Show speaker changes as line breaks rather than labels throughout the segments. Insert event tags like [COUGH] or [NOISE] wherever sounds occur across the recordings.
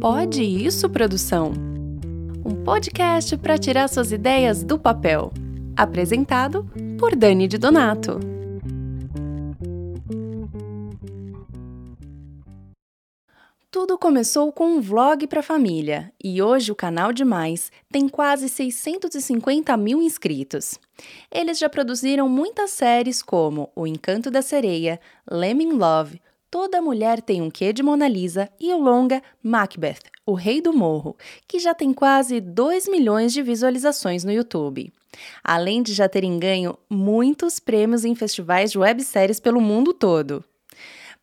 Pode isso, produção? Um podcast para tirar suas ideias do papel. Apresentado por Dani de Donato. Tudo começou com um vlog para família e hoje o canal Demais tem quase 650 mil inscritos. Eles já produziram muitas séries como O Encanto da Sereia, Lemming Love, Toda Mulher Tem um Quê de Mona Lisa e o longa Macbeth, O Rei do Morro, que já tem quase 2 milhões de visualizações no YouTube. Além de já terem ganho muitos prêmios em festivais de webséries pelo mundo todo.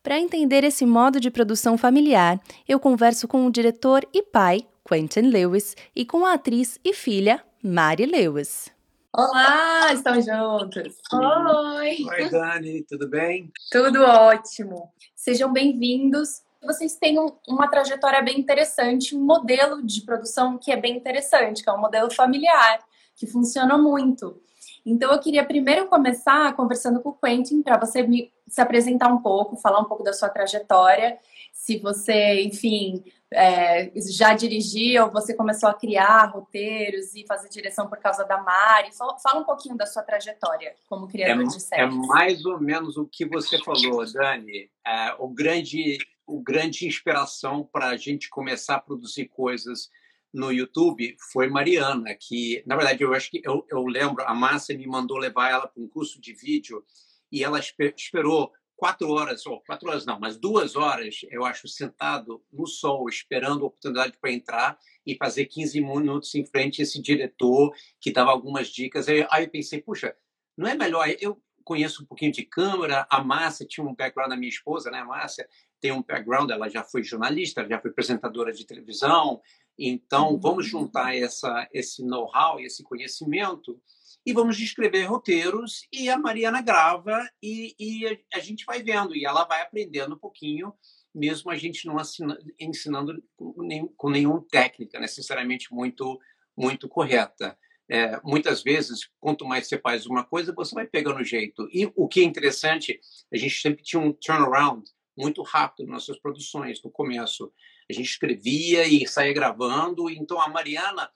Para entender esse modo de produção familiar, eu converso com o diretor e pai, Quentin Lewis, e com a atriz e filha, Mari Lewis.
Olá, estamos juntos.
Oi. Oi, Dani, tudo bem?
Tudo ótimo. Sejam bem-vindos. Vocês têm uma trajetória bem interessante, um modelo de produção que é bem interessante, que é um modelo familiar, que funciona muito. Então, eu queria primeiro começar conversando com o Quentin, para você me, se apresentar um pouco, falar um pouco da sua trajetória, se você, enfim, é, já dirigia ou você começou a criar roteiros e fazer direção por causa da Mari. Fala, fala um pouquinho da sua trajetória como criador
é,
de séries.
É mais ou menos o que você falou, Dani. É, o grande, o grande inspiração para a gente começar a produzir coisas no YouTube foi Mariana, que, na verdade, eu acho que eu, eu lembro, a Márcia me mandou levar ela para um curso de vídeo e ela esperou quatro horas, ou quatro horas não, mas duas horas, eu acho, sentado no sol, esperando a oportunidade para entrar e fazer 15 minutos em frente a esse diretor que dava algumas dicas. Aí, aí eu pensei, puxa, não é melhor? Eu conheço um pouquinho de câmera, a Márcia tinha um background, a minha esposa, né, a Márcia, tem um background, ela já foi jornalista, já foi apresentadora de televisão, então uhum. vamos juntar essa, esse know-how e esse conhecimento e vamos escrever roteiros e a Mariana grava e, e, a gente vai vendo e ela vai aprendendo um pouquinho, mesmo a gente não assina, ensinando com, com nenhuma técnica necessariamente muito muito correta. É, muitas vezes, quanto mais você faz uma coisa, você vai pegando jeito. E o que é interessante, a gente sempre tinha um turnaround muito rápido nas nossas produções, no começo. A gente escrevia e saía gravando. Então, a Mariana,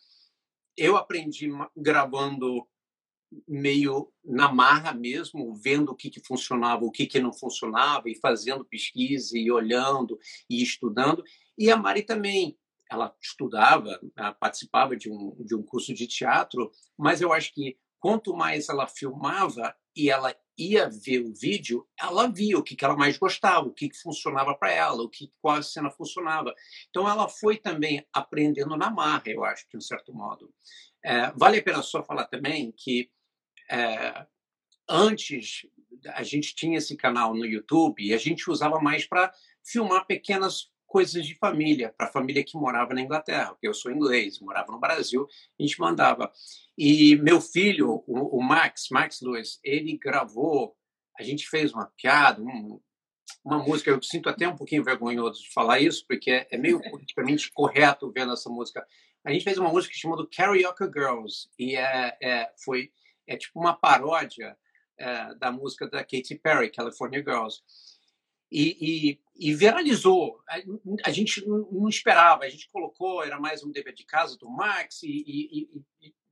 eu aprendi gravando meio na marra mesmo, vendo o que, que funcionava, o que, que não funcionava, e fazendo pesquisa, e olhando, e estudando. E a Mari também, ela estudava, ela participava de um, de um curso de teatro, mas eu acho que quanto mais ela filmava e ela ia ver o vídeo, ela via o que, que ela mais gostava, o que, que funcionava para ela, o que qual cena funcionava. Então ela foi também aprendendo na marra, eu acho, de um certo modo. É, vale a pena só falar também que é, antes a gente tinha esse canal no YouTube e a gente usava mais para filmar pequenas coisas de família, para a família que morava na Inglaterra, porque eu sou inglês, morava no Brasil, a gente mandava. E meu filho, o, o Max, Max Lewis, ele gravou, a gente fez uma piada, um, uma música, eu sinto até um pouquinho vergonhoso de falar isso, porque é, é meio politicamente [LAUGHS] correto vendo essa música. A gente fez uma música chamada Karaoke Girls, e é, é, foi é tipo uma paródia é, da música da Katy Perry, California Girls. E, e, e viralizou. A, a, gente não esperava, a gente colocou, era mais um dever de casa do Max, e, e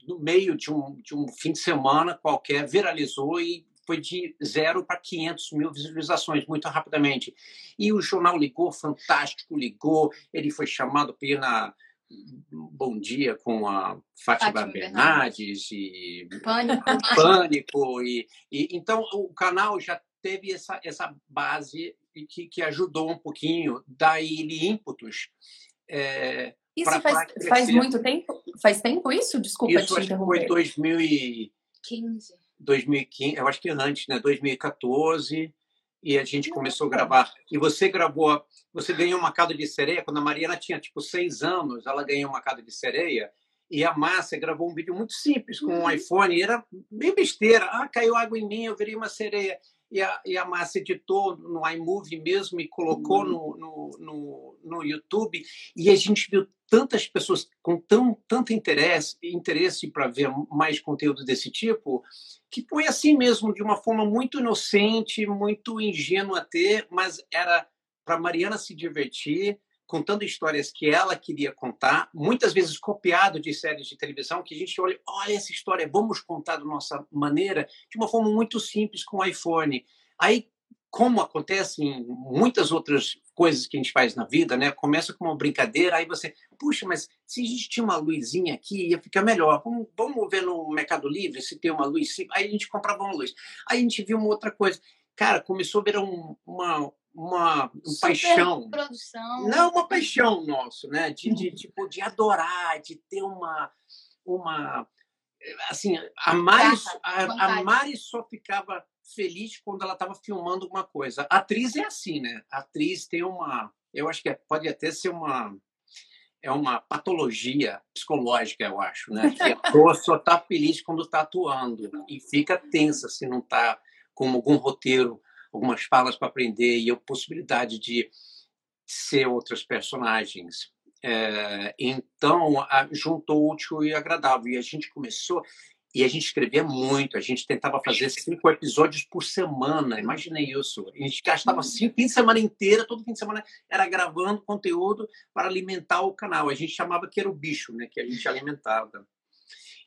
no meio de um, de um fim de semana qualquer, viralizou e foi de zero para 500 mil visualizações muito rapidamente. E o jornal ligou, fantástico, ligou, ele foi chamado para ir na Bom Dia com a Fátima, Fátima Bernardes, e
Pânico,
Pânico e, e, então o canal já teve essa, essa base que, que ajudou um pouquinho, daí ele ímpetos. É,
isso pra, faz, pra faz muito tempo? Faz tempo isso? Desculpa
isso te interromper. Foi 2015. 2015, eu acho que antes, né? 2014 e a gente começou a gravar. E você gravou, você ganhou uma casa de sereia quando a Mariana tinha tipo seis anos, ela ganhou uma casa de sereia e a Márcia gravou um vídeo muito simples com um uhum. iPhone, e era bem besteira. Ah, caiu água em mim, eu virei uma sereia. E a, e a Márcia editou no iMovie mesmo e colocou uhum. no, no, no, no, YouTube. E a gente viu tantas pessoas com tão, tanto interesse, interesse para ver mais conteúdo desse tipo, que foi assim mesmo, de uma forma muito inocente, muito ingênua a ter, mas era para Mariana se divertir, contando histórias que ela queria contar, muitas vezes copiado de séries de televisão, que a gente olha, olha essa história, vamos contar da nossa maneira, de uma forma muito simples com o iPhone. Aí, como acontece em muitas outras coisas que a gente faz na vida, né? Começa com uma brincadeira, aí você, puxa, mas se a gente tinha uma luzinha aqui, ia ficar melhor. Vamos, vamos ver no Mercado Livre se tem uma luz. Aí a gente comprava uma luz. Aí a gente viu uma outra coisa. Cara, começou a ver um, uma, uma um paixão.
Produção.
Não, uma paixão nosso, né? De, de, tipo, de adorar, de ter uma. uma assim, a Mari, a, Mari só ficava feliz quando ela estava filmando alguma coisa. A atriz é assim, né? A atriz tem uma. Eu acho que é, pode até ser uma. É uma patologia psicológica, eu acho, né? Que a [LAUGHS] pessoa só está feliz quando está atuando e fica tensa se não está com algum roteiro, algumas falas para aprender e a possibilidade de ser outros personagens. É, então, a, juntou útil e agradável. E a gente começou, e a gente escrevia muito, a gente tentava fazer cinco episódios por semana, imaginei isso. A gente gastava cinco, fim de semana inteira, todo fim de semana era gravando conteúdo para alimentar o canal. A gente chamava que era o bicho, né, que a gente alimentava.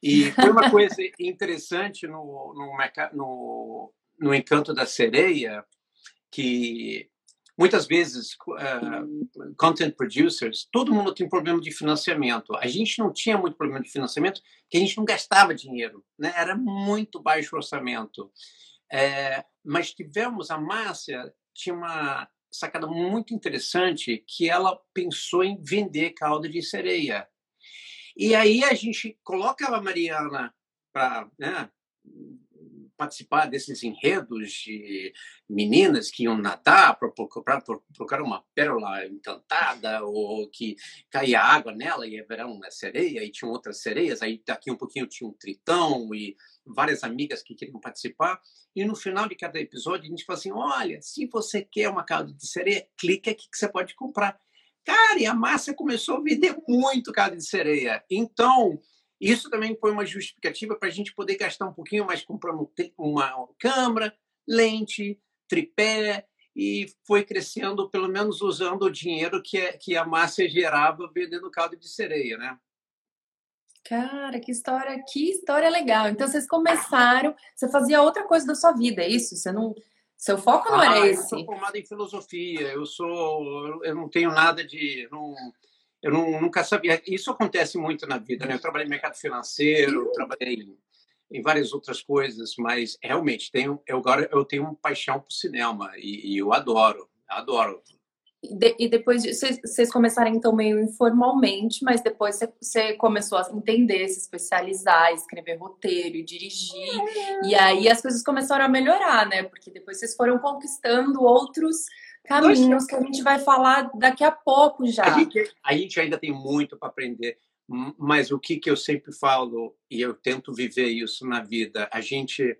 E foi uma [LAUGHS] coisa interessante no, no, no, no Encanto da Sereia, que muitas vezes uh, content producers, todo mundo tem problema de financiamento. A gente não tinha muito problema de financiamento porque a gente não gastava dinheiro, né? Era muito baixo orçamento. É, mas tivemos a Márcia tinha uma sacada muito interessante que ela pensou em vender calda de sereia. E aí a gente colocava a Mariana para né, participar desses enredos de meninas que iam nadar para procurar uma pérola encantada ou que caía água nela e era uma sereia e tinham outras sereias. Aí daqui um pouquinho tinha um tritão e várias amigas que queriam participar. E no final de cada episódio a gente fala assim, olha, se você quer uma calda de sereia, clique aqui que você pode comprar. Cara, e a massa começou a vender muito calda de sereia. Então, isso também foi uma justificativa para a gente poder gastar um pouquinho mais comprando uma câmera, lente, tripé, e foi crescendo, pelo menos usando o dinheiro que, é, que a Márcia gerava vendendo caldo de sereia, né?
Cara, que história, que história legal. Então vocês começaram, você fazia outra coisa da sua vida, é isso? Você não, seu foco não ah, era esse?
Eu sou formado em filosofia. Eu sou, eu não tenho nada de, não, eu não, nunca sabia. Isso acontece muito na vida, né? Eu trabalhei no mercado financeiro, trabalhei em, em várias outras coisas, mas realmente tenho, eu agora eu tenho uma paixão por cinema e, e eu adoro, adoro.
E, de, e depois vocês começaram então meio informalmente, mas depois você começou a entender, se especializar, escrever roteiro dirigir. E aí as coisas começaram a melhorar, né? Porque depois vocês foram conquistando outros caminhos que a gente vai falar daqui a pouco já.
A gente, a gente ainda tem muito para aprender, mas o que, que eu sempre falo, e eu tento viver isso na vida, a gente,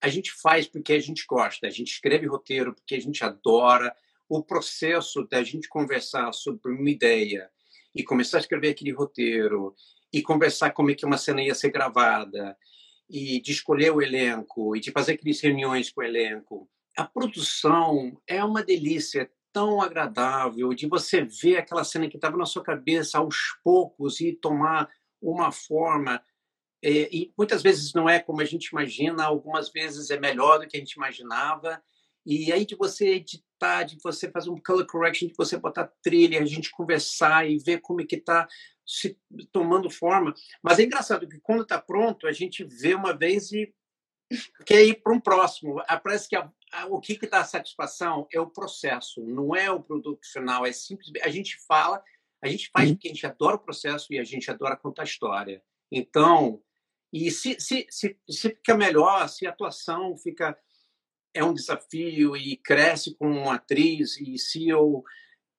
a gente faz porque a gente gosta, a gente escreve roteiro porque a gente adora o processo da gente conversar sobre uma ideia e começar a escrever aquele roteiro e conversar como é que uma cena ia ser gravada e de escolher o elenco e de fazer aquelas reuniões com o elenco a produção é uma delícia, é tão agradável de você ver aquela cena que estava na sua cabeça aos poucos e tomar uma forma. É, e muitas vezes não é como a gente imagina, algumas vezes é melhor do que a gente imaginava. E aí de você editar, de você fazer um color correction, de você botar trilha, a gente conversar e ver como é que está se tomando forma. Mas é engraçado que quando está pronto, a gente vê uma vez e quer ir para um próximo. Parece que a, a, o que, que dá satisfação é o processo, não é o produto final. É simplesmente a gente fala, a gente faz uhum. porque a gente adora o processo e a gente adora contar história. Então, e se, se, se, se fica melhor, se a atuação fica é um desafio e cresce com uma atriz e se eu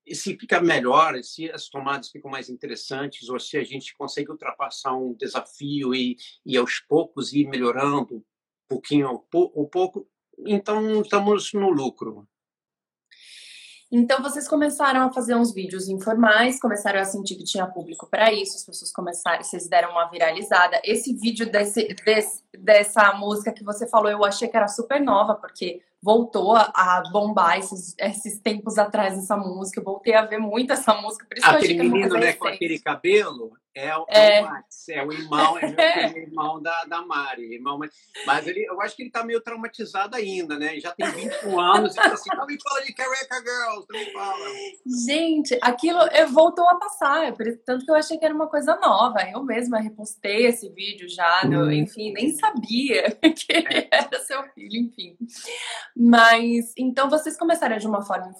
e se fica melhor, se as tomadas ficam mais interessantes, ou se a gente consegue ultrapassar um desafio e, e aos poucos ir melhorando, pouquinho ou pouco, então estamos no lucro.
Então vocês começaram a fazer uns vídeos informais, começaram a sentir que tinha público para isso, as pessoas começaram, vocês deram uma viralizada. Esse vídeo desse, desse, dessa música que você falou, eu achei que era super nova, porque voltou a, bombar esses, esses tempos atrás essa música. Eu voltei a ver muito essa música. Por isso
aquele
que eu
menino, né, com aquele cabelo, é, o, é. é o Max, é o irmão, é, [LAUGHS] é o irmão da, da Mari. Irmão, mas ele, eu acho que ele está meio traumatizado ainda, né? Já tem 21 anos e fala assim, não me fala de Careca Girls, não me fala.
Gente, aquilo voltou a passar, tanto que eu achei que era uma coisa nova. Eu mesma repostei esse vídeo já, hum. enfim, nem sabia [LAUGHS] que é. era seu filho, enfim. Mas então vocês começaram de uma forma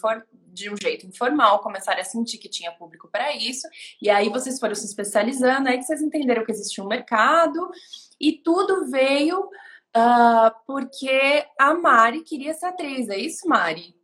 de um jeito informal, começaram a sentir que tinha público para isso, e aí vocês foram se especializando, aí que vocês entenderam que existia um mercado, e tudo veio uh, porque a Mari queria ser atriz, é isso, Mari?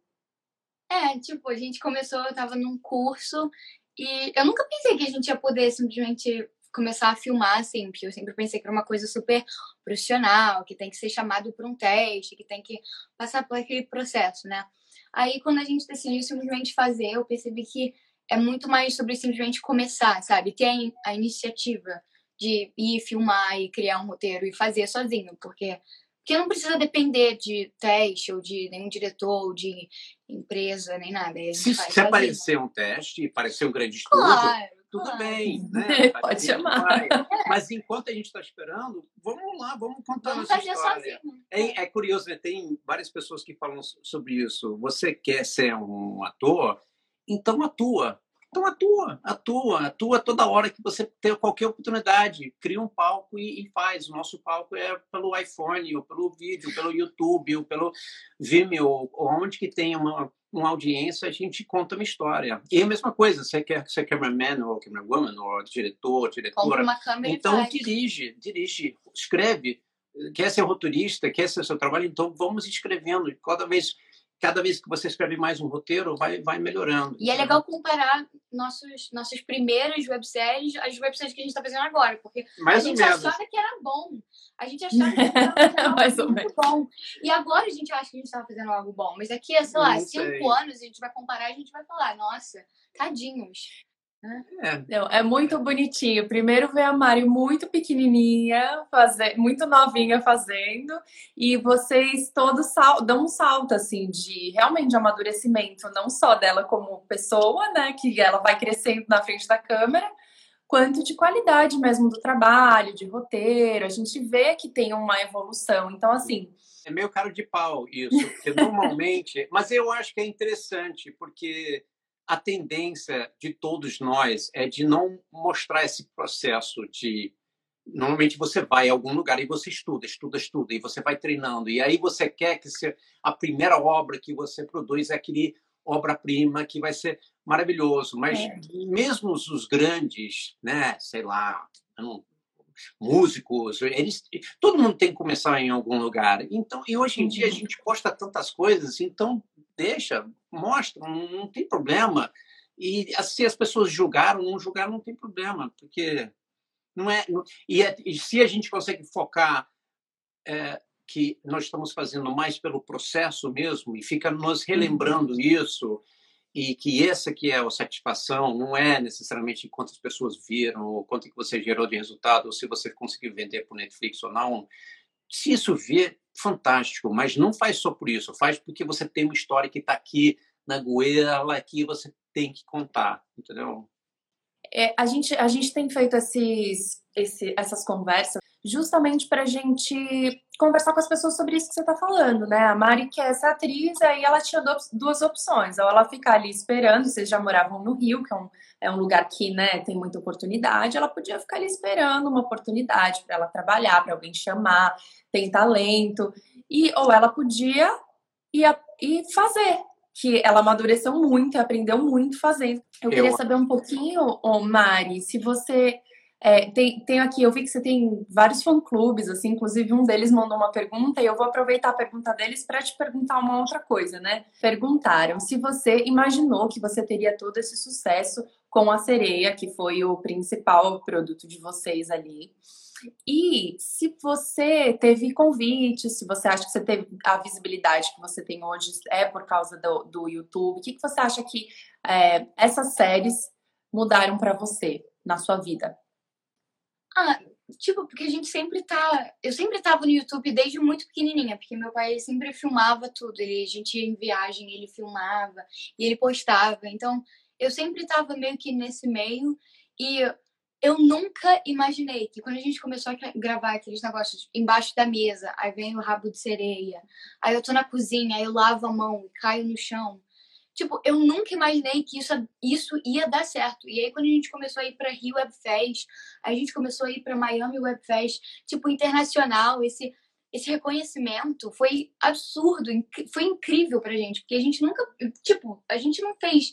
É, tipo, a gente começou, eu tava num curso, e eu nunca pensei que a gente ia poder simplesmente começar a filmar sempre. Eu sempre pensei que era uma coisa super profissional, que tem que ser chamado para um teste, que tem que passar por aquele processo, né? Aí, quando a gente decidiu simplesmente fazer, eu percebi que é muito mais sobre simplesmente começar, sabe? Ter a iniciativa de ir filmar e criar um roteiro e fazer sozinho, porque porque não precisa depender de teste ou de nenhum diretor ou de empresa nem nada.
Se, se aparecer um teste e aparecer um grande estudo, claro tudo claro. bem, [LAUGHS] né?
Pode chamar.
Mas enquanto a gente está esperando, vamos lá, vamos contar vamos nossa história. É, é, curioso, né? tem várias pessoas que falam sobre isso. Você quer ser um ator? Então atua. Então atua, atua, atua toda hora que você tem qualquer oportunidade. Cria um palco e, e, faz. O nosso palco é pelo iPhone, ou pelo vídeo, pelo YouTube, ou pelo Vimeo, ou onde que tem uma, uma audiência, a gente conta uma história. E é a mesma coisa, você quer ser cameraman ou camerawoman, ou diretor, diretora.
uma câmera
então dirige, dirige, escreve. Quer ser roteirista, quer ser seu trabalho, então vamos escrevendo. Cada vez cada vez que você escreve mais um roteiro, vai, vai melhorando.
E é legal comparar nossos, nossas primeiras webséries às webséries que a gente está fazendo agora, porque mais a gente achava que era bom. A gente achava que era [LAUGHS] mais muito menos. bom. E agora a gente acha que a gente estava fazendo algo bom. Mas daqui a, sei lá, cinco anos a gente vai comparar e a gente vai falar, nossa, tadinhos.
É. Não, é muito bonitinho. Primeiro vê a Mari muito pequenininha, fazer, muito novinha fazendo, e vocês todos sal, dão um salto assim de realmente de amadurecimento, não só dela como pessoa, né, que ela vai crescendo na frente da câmera, quanto de qualidade mesmo do trabalho, de roteiro. A gente vê que tem uma evolução. Então, assim.
É meio caro de pau isso, porque normalmente. mas eu acho que é interessante, porque a tendência de todos nós é de não mostrar esse processo de normalmente você vai a algum lugar e você estuda, estuda, estuda e você vai treinando e aí você quer que se, a primeira obra que você produz é aquele obra-prima que vai ser maravilhoso, mas é. mesmo os grandes, né, sei lá, músicos, eles, todo mundo tem que começar em algum lugar. Então, e hoje em dia a uhum. gente posta tantas coisas, então deixa, mostra, não, não tem problema. E se as pessoas julgaram, não julgaram, não tem problema, porque não é. E, é, e se a gente consegue focar é, que nós estamos fazendo mais pelo processo mesmo e fica nos relembrando uhum. isso e que essa que é a satisfação não é necessariamente quantas pessoas viram ou quanto que você gerou de resultado ou se você conseguiu vender para Netflix ou não se isso vier fantástico, mas não faz só por isso, faz porque você tem uma história que está aqui na goela que você tem que contar, entendeu?
É, a, gente, a gente tem feito esses, esse, essas conversas justamente para a gente conversar com as pessoas sobre isso que você está falando, né? A Mari quer ser atriz, aí ela tinha duas opções, ou ela ficar ali esperando, vocês já moravam no Rio, que é um, é um lugar que né, tem muita oportunidade, ela podia ficar ali esperando uma oportunidade para ela trabalhar, para alguém chamar, tem talento, e ou ela podia ir, ir fazer, que ela amadureceu muito, aprendeu muito fazendo. Eu, Eu... queria saber um pouquinho, oh, Mari, se você é, tem, tem aqui, eu vi que você tem vários fã-clubes, assim, inclusive um deles mandou uma pergunta e eu vou aproveitar a pergunta deles para te perguntar uma outra coisa, né? Perguntaram se você imaginou que você teria todo esse sucesso com a sereia, que foi o principal produto de vocês ali. E se você teve convite, se você acha que você teve a visibilidade que você tem hoje é por causa do, do YouTube, o que, que você acha que é, essas séries mudaram para você na sua vida?
Ah, tipo, porque a gente sempre tá. Eu sempre tava no YouTube desde muito pequenininha, porque meu pai sempre filmava tudo. Ele, a gente ia em viagem, ele filmava e ele postava. Então, eu sempre tava meio que nesse meio e eu nunca imaginei que quando a gente começou a gravar aqueles negócios embaixo da mesa, aí vem o rabo de sereia, aí eu tô na cozinha, aí eu lavo a mão e caio no chão. Tipo, eu nunca imaginei que isso, isso ia dar certo. E aí, quando a gente começou a ir para Rio Web Fest, a gente começou a ir para Miami Web Fest, tipo, internacional, esse, esse reconhecimento foi absurdo, foi incrível pra gente, porque a gente nunca, tipo, a gente não fez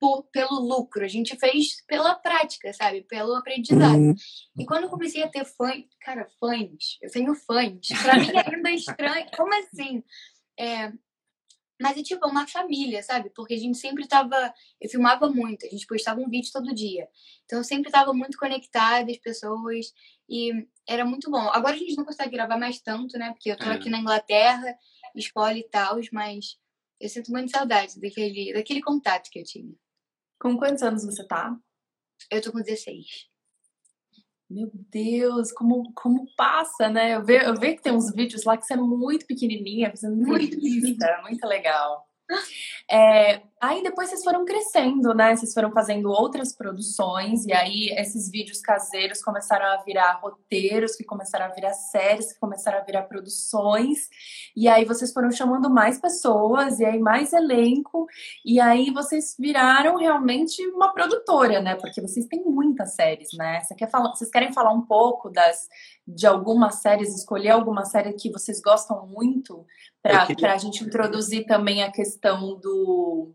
por, pelo lucro, a gente fez pela prática, sabe? Pelo aprendizado. Uhum. E quando eu comecei a ter fãs, cara, fãs, eu tenho fãs. Pra mim é ainda estranho. Como assim? É, mas é tipo, é uma família, sabe? Porque a gente sempre tava. Eu filmava muito, a gente postava um vídeo todo dia. Então eu sempre tava muito conectada, as pessoas. E era muito bom. Agora a gente não consegue gravar mais tanto, né? Porque eu tô é. aqui na Inglaterra, escola e tal, mas eu sinto muita saudade daquele, daquele contato que eu tinha.
Com quantos anos você tá?
Eu tô com 16.
Meu Deus, como, como passa, né? Eu vejo, eu vejo que tem uns vídeos lá que você é muito pequenininha, fazendo muito [LAUGHS] lista, muito legal. É, aí depois vocês foram crescendo, né? Vocês foram fazendo outras produções, e aí esses vídeos caseiros começaram a virar roteiros, que começaram a virar séries, que começaram a virar produções, e aí vocês foram chamando mais pessoas, e aí mais elenco, e aí vocês viraram realmente uma produtora, né? Porque vocês têm muitas séries, né? Você quer falar, vocês querem falar um pouco das de algumas séries, escolher alguma série que vocês gostam muito, para queria... a gente introduzir também a questão do,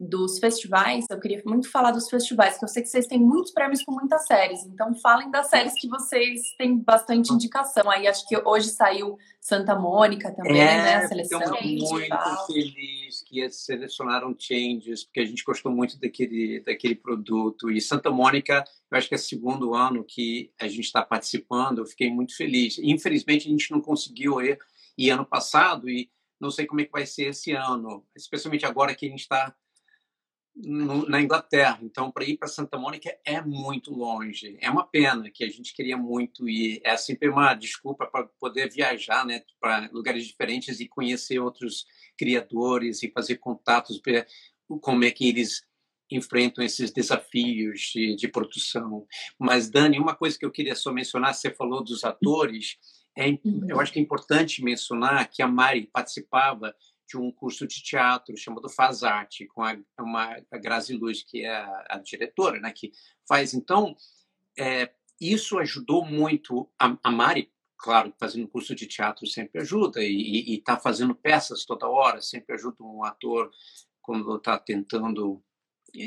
dos festivais. Eu queria muito falar dos festivais, porque eu sei que vocês têm muitos prêmios com muitas séries. Então, falem das séries que vocês têm bastante indicação. Aí, acho que hoje saiu Santa Mônica também, é, né? A seleção.
Ficamos muito feliz que selecionaram Changes, porque a gente gostou muito daquele, daquele produto. E Santa Mônica, eu acho que é o segundo ano que a gente está participando. Eu fiquei muito feliz. Infelizmente, a gente não conseguiu ir e ano passado e não sei como é que vai ser esse ano, especialmente agora que a gente está na Inglaterra. Então, para ir para Santa Mônica é muito longe. É uma pena que a gente queria muito ir. É sempre uma desculpa para poder viajar, né, para lugares diferentes e conhecer outros criadores e fazer contatos, ver como é que eles enfrentam esses desafios de, de produção. Mas Dani, uma coisa que eu queria só mencionar, você falou dos atores. É, uhum. eu acho que é importante mencionar que a Mari participava de um curso de teatro chamado Faz Arte, com a, uma, a Grazi Luz, que é a, a diretora, né, que faz. Então, é, isso ajudou muito a, a Mari, claro, fazendo curso de teatro sempre ajuda, e está fazendo peças toda hora, sempre ajuda um ator quando está tentando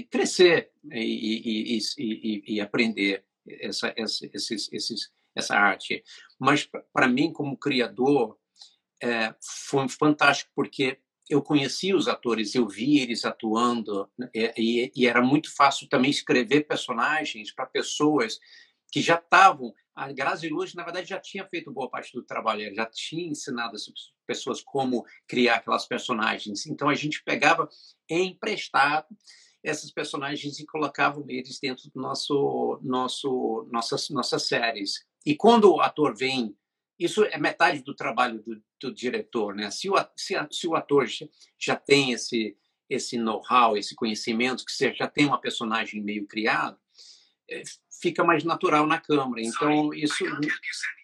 crescer e, e, e, e aprender essa, essa, esses, esses essa arte. Mas, para mim, como criador, é, foi fantástico, porque eu conheci os atores, eu vi eles atuando, né, e, e era muito fácil também escrever personagens para pessoas que já estavam. A Grazi Luz, na verdade, já tinha feito boa parte do trabalho, já tinha ensinado as pessoas como criar aquelas personagens. Então, a gente pegava emprestado esses personagens e colocava eles dentro do nosso, nosso, nossas, nossas séries. E quando o ator vem, isso é metade do trabalho do, do diretor, né? Se o, se, se o ator já tem esse esse know-how, esse conhecimento, que você já tem uma personagem meio criado, fica mais natural na câmera. Então, isso,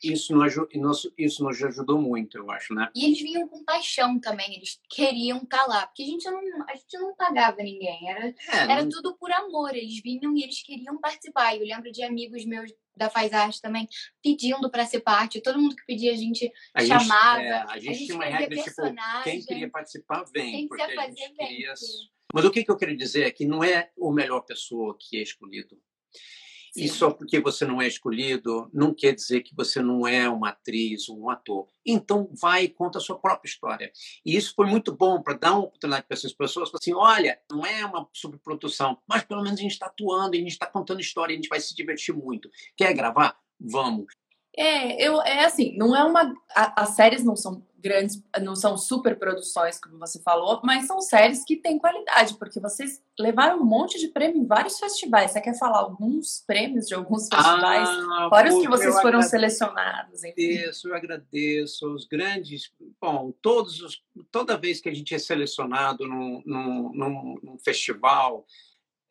isso, nos, isso nos ajudou muito, eu acho, né?
E eles vinham com paixão também, eles queriam estar tá lá, porque a gente não, a gente não pagava ninguém, era, é, era tudo por amor, eles vinham e eles queriam participar. Eu lembro de amigos meus da Faz Arte também pedindo para ser parte. Todo mundo que pedia a gente a chamava. Gente, é,
a, gente a gente tinha uma regra tipo, quem queria participar vem, quem porque a gente queria... Mas o que, que eu queria dizer é que não é o melhor pessoa que é escolhido. Sim. E só porque você não é escolhido, não quer dizer que você não é uma atriz, um ator. Então, vai e conta a sua própria história. E isso foi muito bom para dar uma oportunidade para essas pessoas. Assim, olha, não é uma subprodução, mas pelo menos a gente está atuando, a gente está contando história, a gente vai se divertir muito. Quer gravar? Vamos.
É, eu, é assim, não é uma. A, as séries não são grandes, não são super produções, como você falou, mas são séries que têm qualidade, porque vocês levaram um monte de prêmio em vários festivais. Você quer falar alguns prêmios de alguns festivais? Ah, Fora os que vocês foram agradeço, selecionados.
Isso, eu agradeço. Os grandes. Bom, todos os, toda vez que a gente é selecionado num, num, num, num festival,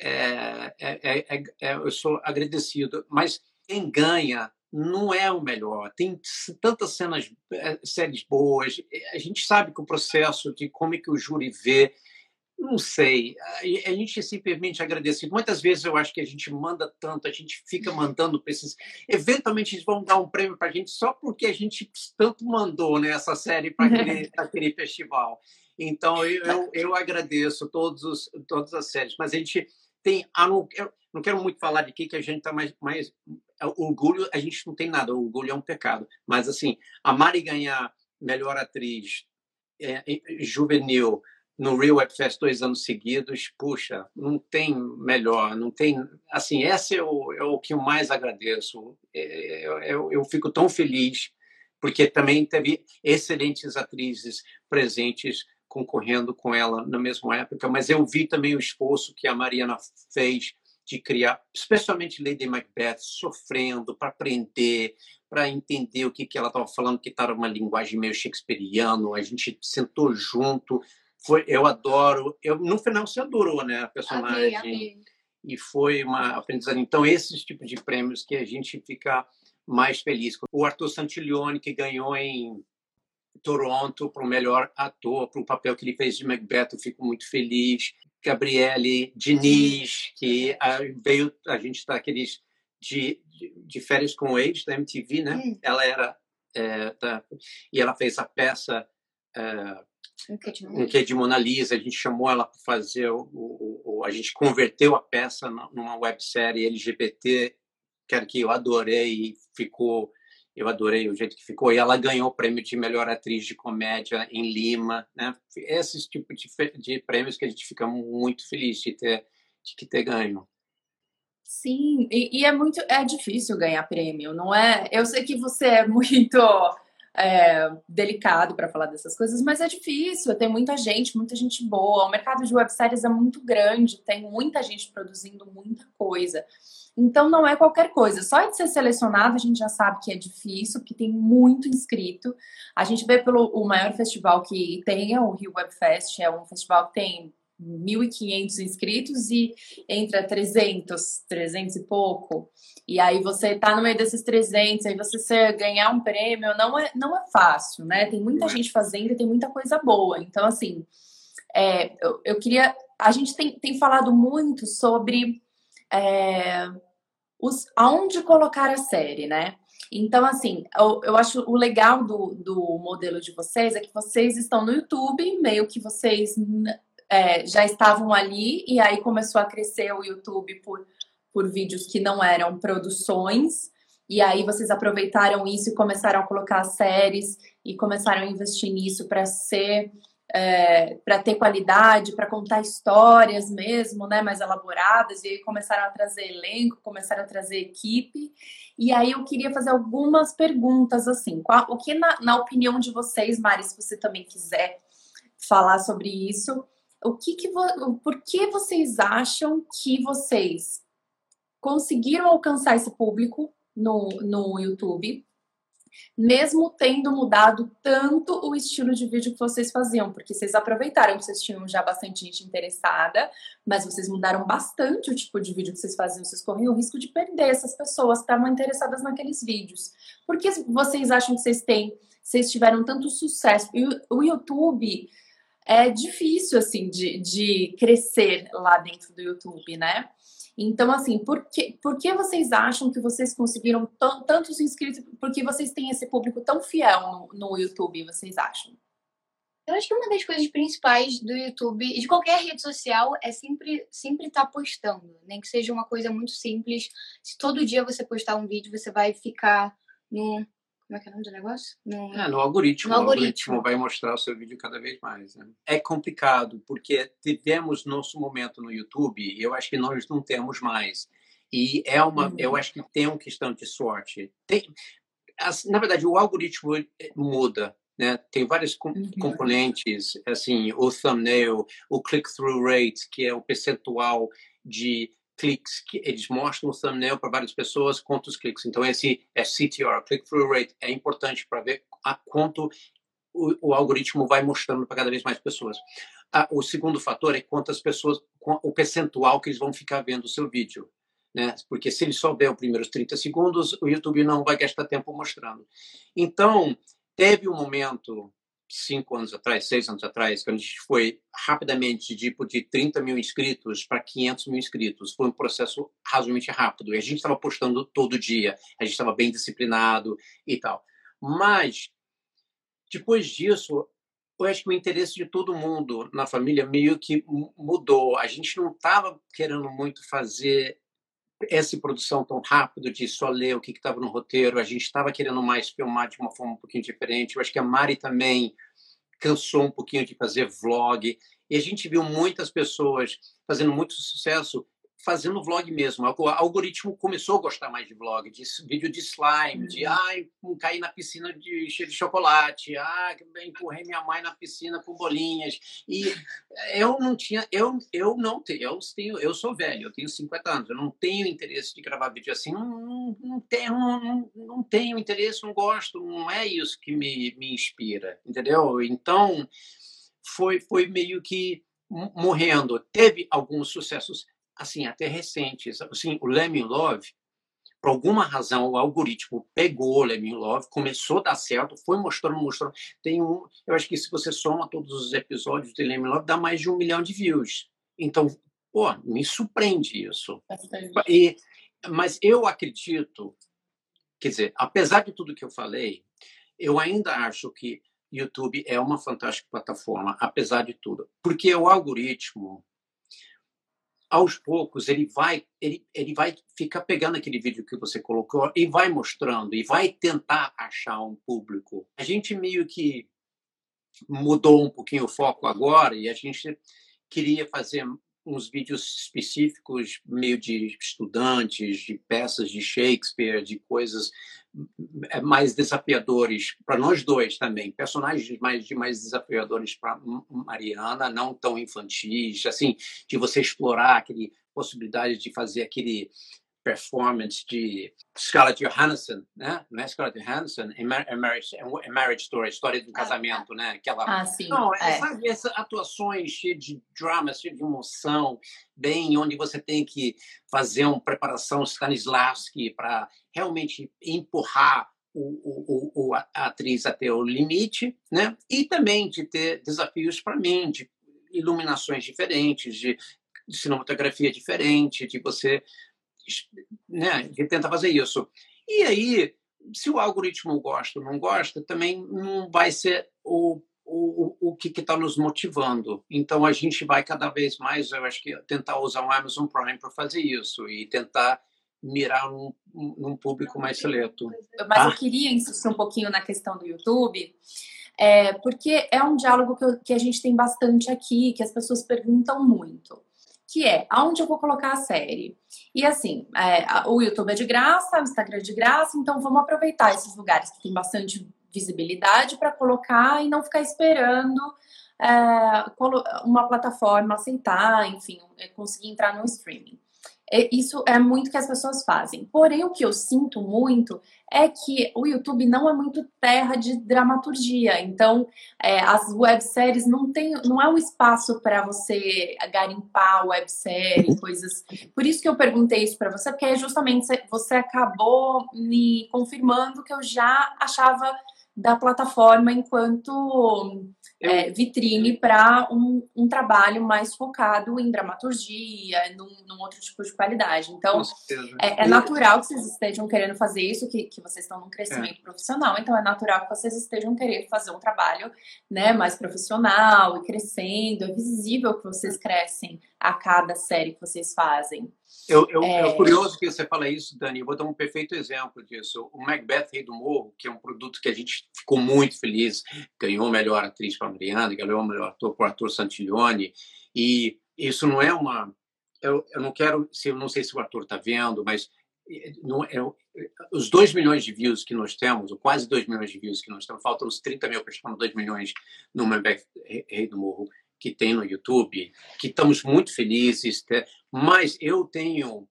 é, é, é, é eu sou agradecido. Mas quem ganha não é o melhor. Tem tantas cenas, eh, séries boas. A gente sabe que o processo de como é que o júri vê, não sei. A gente é simplesmente agradecido. Muitas vezes eu acho que a gente manda tanto, a gente fica mandando para esses. Eventualmente eles vão dar um prêmio para a gente só porque a gente tanto mandou né, essa série para aquele, [LAUGHS] aquele festival. Então eu, eu, eu agradeço todos os, todas as séries, mas a gente tem. Ah, não, eu não quero muito falar de que, que a gente está mais, mais orgulho, a gente não tem nada, orgulho é um pecado. Mas, assim, a Mari ganhar melhor atriz é, juvenil no Real Web Fest dois anos seguidos, puxa, não tem melhor, não tem. Assim, esse é o, é o que eu mais agradeço. É, eu, eu fico tão feliz, porque também teve excelentes atrizes presentes concorrendo com ela na mesma época, mas eu vi também o esforço que a Mariana fez de criar, especialmente Lady Macbeth, sofrendo para aprender, para entender o que, que ela estava falando, que estava uma linguagem meio shakespeariana. A gente sentou junto. Foi, eu adoro. Eu, no final, você adorou, né, a personagem. Amei, amei. E foi uma aprendizagem. Então, esses tipos de prêmios que a gente fica mais feliz. O Arthur Santiglione, que ganhou em Toronto para o melhor ator, para o papel que ele fez de Macbeth, eu fico muito feliz. Gabriele Diniz, que ah, veio, a gente está aqueles de, de, de, férias com o ex da MTV, né? Hum. Ela era é, da, e ela fez a peça é, um que de Mona Lisa. A gente chamou ela para fazer o, o, o, a gente converteu a peça numa websérie LGBT, que eu adorei e ficou eu adorei o jeito que ficou. E ela ganhou o prêmio de melhor atriz de comédia em Lima, né? Esses tipos de, de prêmios que a gente fica muito feliz de ter, de ter ganho.
Sim, e, e, é muito é difícil ganhar prêmio, não é? Eu sei que você é muito é, delicado para falar dessas coisas, mas é difícil. Tem muita gente, muita gente boa. O mercado de webséries é muito grande, tem muita gente produzindo muita coisa. Então não é qualquer coisa. Só de ser selecionado a gente já sabe que é difícil, porque tem muito inscrito. A gente vê pelo o maior festival que tem, é o Rio Web Fest, é um festival que tem 1.500 inscritos e entra 300, 300 e pouco. E aí você tá no meio desses 300, aí você ganhar um prêmio não é, não é fácil, né? Tem muita é. gente fazendo e tem muita coisa boa. Então, assim, é, eu, eu queria... A gente tem, tem falado muito sobre... É, os, aonde colocar a série, né? Então, assim, eu, eu acho o legal do, do modelo de vocês é que vocês estão no YouTube, meio que vocês é, já estavam ali, e aí começou a crescer o YouTube por, por vídeos que não eram produções, e aí vocês aproveitaram isso e começaram a colocar séries e começaram a investir nisso para ser é, para ter qualidade, para contar histórias mesmo, né, mais elaboradas, e aí começaram a trazer elenco, começaram a trazer equipe. E aí eu queria fazer algumas perguntas assim. Qual, o que, na, na opinião de vocês, Mari, se você também quiser falar sobre isso, o que, que por que vocês acham que vocês conseguiram alcançar esse público no, no YouTube? Mesmo tendo mudado tanto o estilo de vídeo que vocês faziam, porque vocês aproveitaram que vocês tinham já bastante gente interessada, mas vocês mudaram bastante o tipo de vídeo que vocês faziam, vocês corriam o risco de perder essas pessoas que estavam interessadas naqueles vídeos. Por que vocês acham que vocês têm, vocês tiveram tanto sucesso? E o YouTube é difícil, assim, de, de crescer lá dentro do YouTube, né? Então, assim, por que, por que vocês acham que vocês conseguiram tantos inscritos? Porque vocês têm esse público tão fiel no, no YouTube, vocês acham?
Eu acho que uma das coisas principais do YouTube e de qualquer rede social é sempre sempre estar tá postando, nem que seja uma coisa muito simples. Se todo dia você postar um vídeo, você vai ficar no como é que é o nome do negócio?
No, é, no algoritmo. No o algoritmo. algoritmo vai mostrar o seu vídeo cada vez mais. Né? É complicado, porque tivemos nosso momento no YouTube e eu acho que nós não temos mais. E é uma, uhum. eu acho que tem uma questão de sorte. Tem, na verdade, o algoritmo eh, muda. Né? Tem vários uhum. componentes, assim, o thumbnail, o click-through rate, que é o percentual de cliques que eles mostram o thumbnail para várias pessoas, quantos cliques. Então, esse é CTR, click-through rate, é importante para ver a quanto o, o, algoritmo vai mostrando para cada vez mais pessoas. Ah, o segundo fator é quantas pessoas, o percentual que eles vão ficar vendo o seu vídeo. Né? Porque se ele só ver os primeiros 30 segundos, o YouTube não vai gastar tempo mostrando. Então, teve um momento cinco anos atrás, seis anos atrás, que a gente foi rapidamente tipo, de 30 mil inscritos para 500 mil inscritos. Foi um processo razoavelmente rápido. E a gente estava postando todo dia, a gente estava bem disciplinado e tal. Mas, depois disso, eu acho que o interesse de todo mundo na família meio que mudou. A gente não estava querendo muito fazer essa produção tão rápido de só ler o que estava no roteiro. A gente estava querendo mais filmar de uma forma um pouquinho diferente. Eu acho que a Mari também cansou um pouquinho de fazer vlog. E a gente viu muitas pessoas fazendo muito sucesso fazendo vlog mesmo. O algoritmo começou a gostar mais de vlog, de vídeo de slime, de uhum. ai, caí na piscina de cheio de chocolate, ah, empurrei minha mãe na piscina com bolinhas. E eu não tinha, eu, eu não tenho, eu tenho, eu sou velho, eu tenho 50 anos, eu não tenho interesse de gravar vídeo assim, não, não, não tenho, não, não tenho interesse, não gosto, não é isso que me, me inspira, entendeu? Então foi foi meio que morrendo. Teve alguns sucessos assim, até recentes. Assim, o Lemming Love, por alguma razão, o algoritmo pegou o Lemming Love, começou a dar certo, foi mostrando, mostrando. Tem um, eu acho que se você soma todos os episódios de Lemming Love, dá mais de um milhão de views. Então, pô, me surpreende isso. E, mas eu acredito, quer dizer, apesar de tudo que eu falei, eu ainda acho que YouTube é uma fantástica plataforma, apesar de tudo, porque o algoritmo aos poucos ele vai ele, ele vai ficar pegando aquele vídeo que você colocou e vai mostrando e vai tentar achar um público. A gente meio que mudou um pouquinho o foco agora e a gente queria fazer uns vídeos específicos meio de estudantes, de peças de Shakespeare, de coisas mais desafiadores para nós dois também, personagens mais mais desafiadores para Mariana, não tão infantis, assim, de você explorar aquele possibilidade de fazer aquele performance de Scarlett Johansson, né? Não é Scarlett Johansson em, Mar Marriage, em Marriage Story, história do ah, casamento, né? Aquela,
ah, sim.
Não, é. sabe, essas atuações cheias de drama, cheias de emoção, bem onde você tem que fazer uma preparação Stanislavski para realmente empurrar o, o, o, a atriz até o limite, né? E também de ter desafios para mim, de iluminações diferentes, de, de cinematografia diferente, de você né, que tenta fazer isso. E aí, se o algoritmo gosta ou não gosta, também não vai ser o, o, o que está nos motivando. Então, a gente vai cada vez mais, eu acho que, tentar usar o Amazon Prime para fazer isso e tentar mirar num, num público mais seleto.
Mas ah. eu queria insistir um pouquinho na questão do YouTube, é, porque é um diálogo que, eu, que a gente tem bastante aqui, que as pessoas perguntam muito que é aonde eu vou colocar a série. E assim, é, o YouTube é de graça, o Instagram é de graça, então vamos aproveitar esses lugares que tem bastante visibilidade para colocar e não ficar esperando é, uma plataforma aceitar, enfim, é, conseguir entrar no streaming. É, isso é muito que as pessoas fazem. Porém, o que eu sinto muito é que o YouTube não é muito terra de dramaturgia. Então, é, as webséries não tem, não é um espaço para você garimpar websérie, coisas. Por isso que eu perguntei isso para você, porque é justamente você acabou me confirmando que eu já achava da plataforma enquanto é, vitrine para um, um, trabalho mais focado em dramaturgia, num, num outro tipo de qualidade. Então, é, é, natural que vocês estejam querendo fazer isso, que, que vocês estão num crescimento é. profissional, então é natural que vocês estejam querendo fazer um trabalho né, mais profissional e crescendo. É visível que vocês crescem a cada série que vocês fazem.
Eu, eu, é... é... curioso que você fala isso, Dani. Eu vou dar um perfeito exemplo disso. O Macbeth Rei do Morro, que é um produto que a gente ficou muito feliz, ganhou a melhor atriz para a Mariana, ganhou o melhor ator para o ator Santillone. E isso não é uma. Eu, eu não quero, se eu não sei se o ator está vendo, mas não, é, os 2 milhões de views que nós temos, ou quase 2 milhões de views que nós temos, faltam uns 30 mil para chegar 2 milhões no Membeck Rei do Morro, que tem no YouTube, que estamos muito felizes, né? mas eu tenho.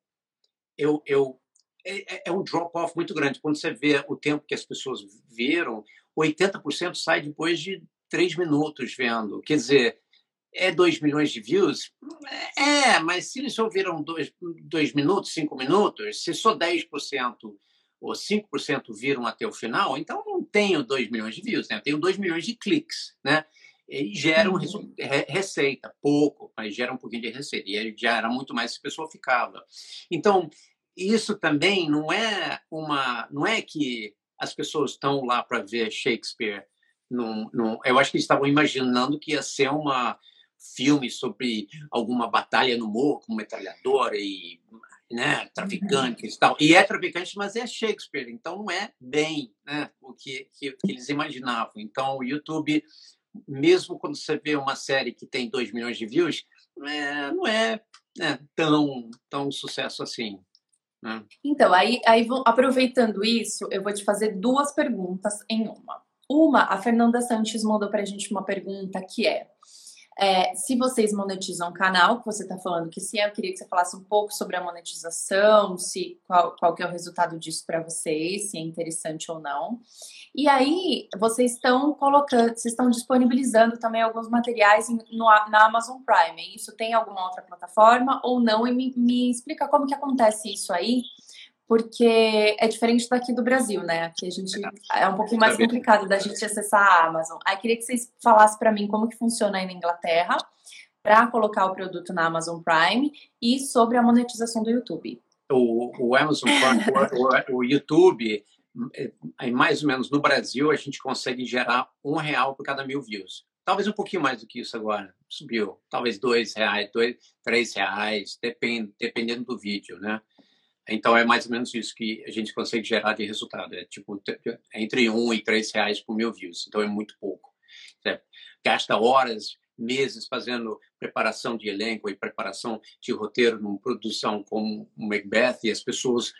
Eu, eu, é, é, é um drop-off muito grande. Quando você vê o tempo que as pessoas viram, 80% sai depois de 3 minutos vendo. Quer dizer, é 2 milhões de views? É, mas se eles ouviram 2 minutos, 5 minutos, se só 10% ou 5% viram até o final, então não tenho 2 milhões de views, né? eu tenho 2 milhões de cliques. Né? E gera uhum. receita, pouco, mas gera um pouquinho de receita. E já era muito mais se a pessoa ficava. Então, isso também não é uma. Não é que as pessoas estão lá para ver Shakespeare. Num, num, eu acho que eles estavam imaginando que ia ser uma filme sobre alguma batalha no morro com metralhadora e né, traficantes e tal. E é traficante, mas é Shakespeare, então não é bem né, o que, que, que eles imaginavam. Então o YouTube, mesmo quando você vê uma série que tem 2 milhões de views, é, não é né, tão, tão sucesso assim. Né?
Então, aí, aí aproveitando isso, eu vou te fazer duas perguntas em uma. Uma, a Fernanda Santos mandou para a gente uma pergunta que é é, se vocês monetizam o canal, que você está falando que sim, eu queria que você falasse um pouco sobre a monetização, se qual, qual que é o resultado disso para vocês, se é interessante ou não. E aí, vocês estão colocando, vocês estão disponibilizando também alguns materiais no, na Amazon Prime. Isso tem alguma outra plataforma ou não? E me, me explica como que acontece isso aí porque é diferente daqui do Brasil, né? Aqui a gente é um pouquinho mais complicado da gente acessar a Amazon. Aí queria que vocês falassem para mim como que funciona aí na Inglaterra para colocar o produto na Amazon Prime e sobre a monetização do YouTube.
O, o Amazon Prime, o, o, YouTube, é, mais ou menos no Brasil, a gente consegue gerar um real por cada mil views. Talvez um pouquinho mais do que isso agora. Subiu. Talvez dois reais, dois, três reais, depend, dependendo do vídeo, né? Então é mais ou menos isso que a gente consegue gerar de resultado. É tipo entre um e três reais por mil views. Então é muito pouco. Gasta horas, meses fazendo preparação de elenco e preparação de roteiro numa produção como Macbeth e as pessoas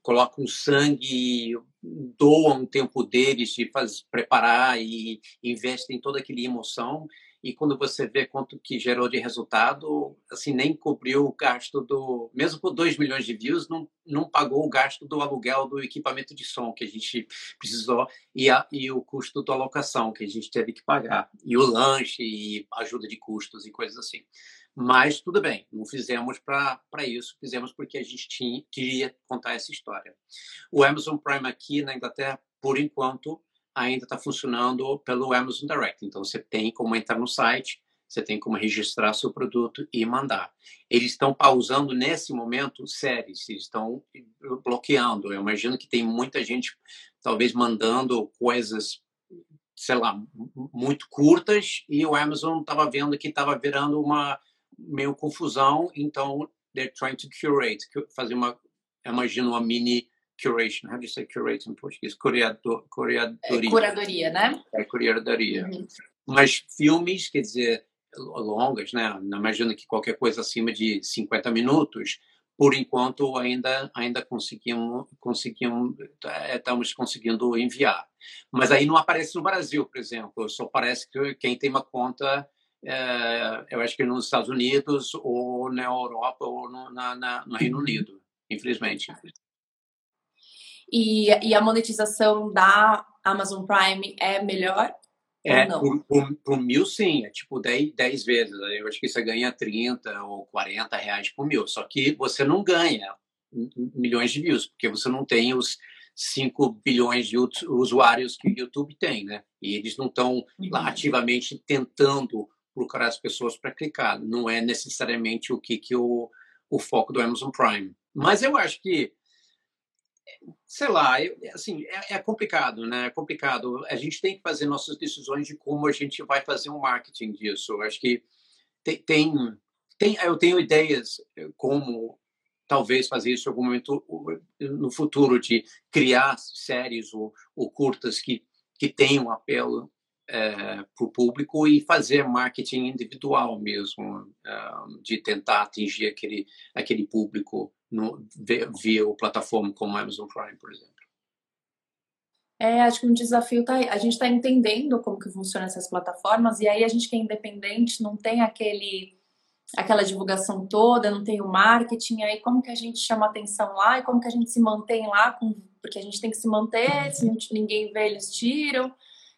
colocam sangue, doam o tempo deles de fazer, preparar e investem toda aquela emoção e quando você vê quanto que gerou de resultado, assim, nem cobriu o gasto do... Mesmo por 2 milhões de views, não, não pagou o gasto do aluguel do equipamento de som que a gente precisou e, a, e o custo da alocação que a gente teve que pagar. E o lanche e ajuda de custos e coisas assim. Mas tudo bem, não fizemos para isso, fizemos porque a gente tinha, queria contar essa história. O Amazon Prime aqui na Inglaterra, por enquanto, ainda está funcionando pelo Amazon Direct. Então, você tem como entrar no site, você tem como registrar seu produto e mandar. Eles estão pausando nesse momento séries, estão bloqueando. Eu imagino que tem muita gente, talvez, mandando coisas, sei lá, muito curtas e o Amazon estava vendo que estava virando uma meio confusão, então they're trying to curate, fazer uma, imagino uma mini curation. How do you say curate em português? Curadoria.
É, curadoria, né?
É, curadoria. Uhum. Mas filmes, quer dizer, longas, né? Imagina que qualquer coisa acima de 50 minutos, por enquanto ainda ainda conseguimos conseguimos é, estamos conseguindo enviar. Mas aí não aparece no Brasil, por exemplo. Só aparece que quem tem uma conta é, eu acho que nos Estados Unidos ou na Europa ou no, na, na, no Reino Unido, infelizmente.
E, e a monetização da Amazon Prime é melhor?
É, por, mil sim, é tipo 10, 10 vezes. Eu acho que você ganha 30 ou 40 reais por mil. Só que você não ganha milhões de views, porque você não tem os 5 bilhões de usuários que o YouTube tem, né? E eles não estão lá uhum. ativamente tentando procurar as pessoas para clicar. Não é necessariamente o que, que o, o foco do Amazon Prime. Mas eu acho que sei lá, eu, assim, é, é, complicado, né? É complicado. A gente tem que fazer nossas decisões de como a gente vai fazer um marketing disso. Eu acho que tem, tem, tem, eu tenho ideias eh, como talvez fazer isso em algum momento no futuro de criar séries ou, ou curtas que que tenham apelo é, para o público e fazer marketing individual mesmo, é, de tentar atingir aquele, aquele público no, via o plataforma como Amazon Prime, por exemplo.
É, acho que um desafio tá a gente está entendendo como que funcionam essas plataformas e aí a gente que é independente não tem aquele aquela divulgação toda, não tem o marketing, aí como que a gente chama atenção lá e como que a gente se mantém lá, com, porque a gente tem que se manter, se ninguém vê, eles tiram.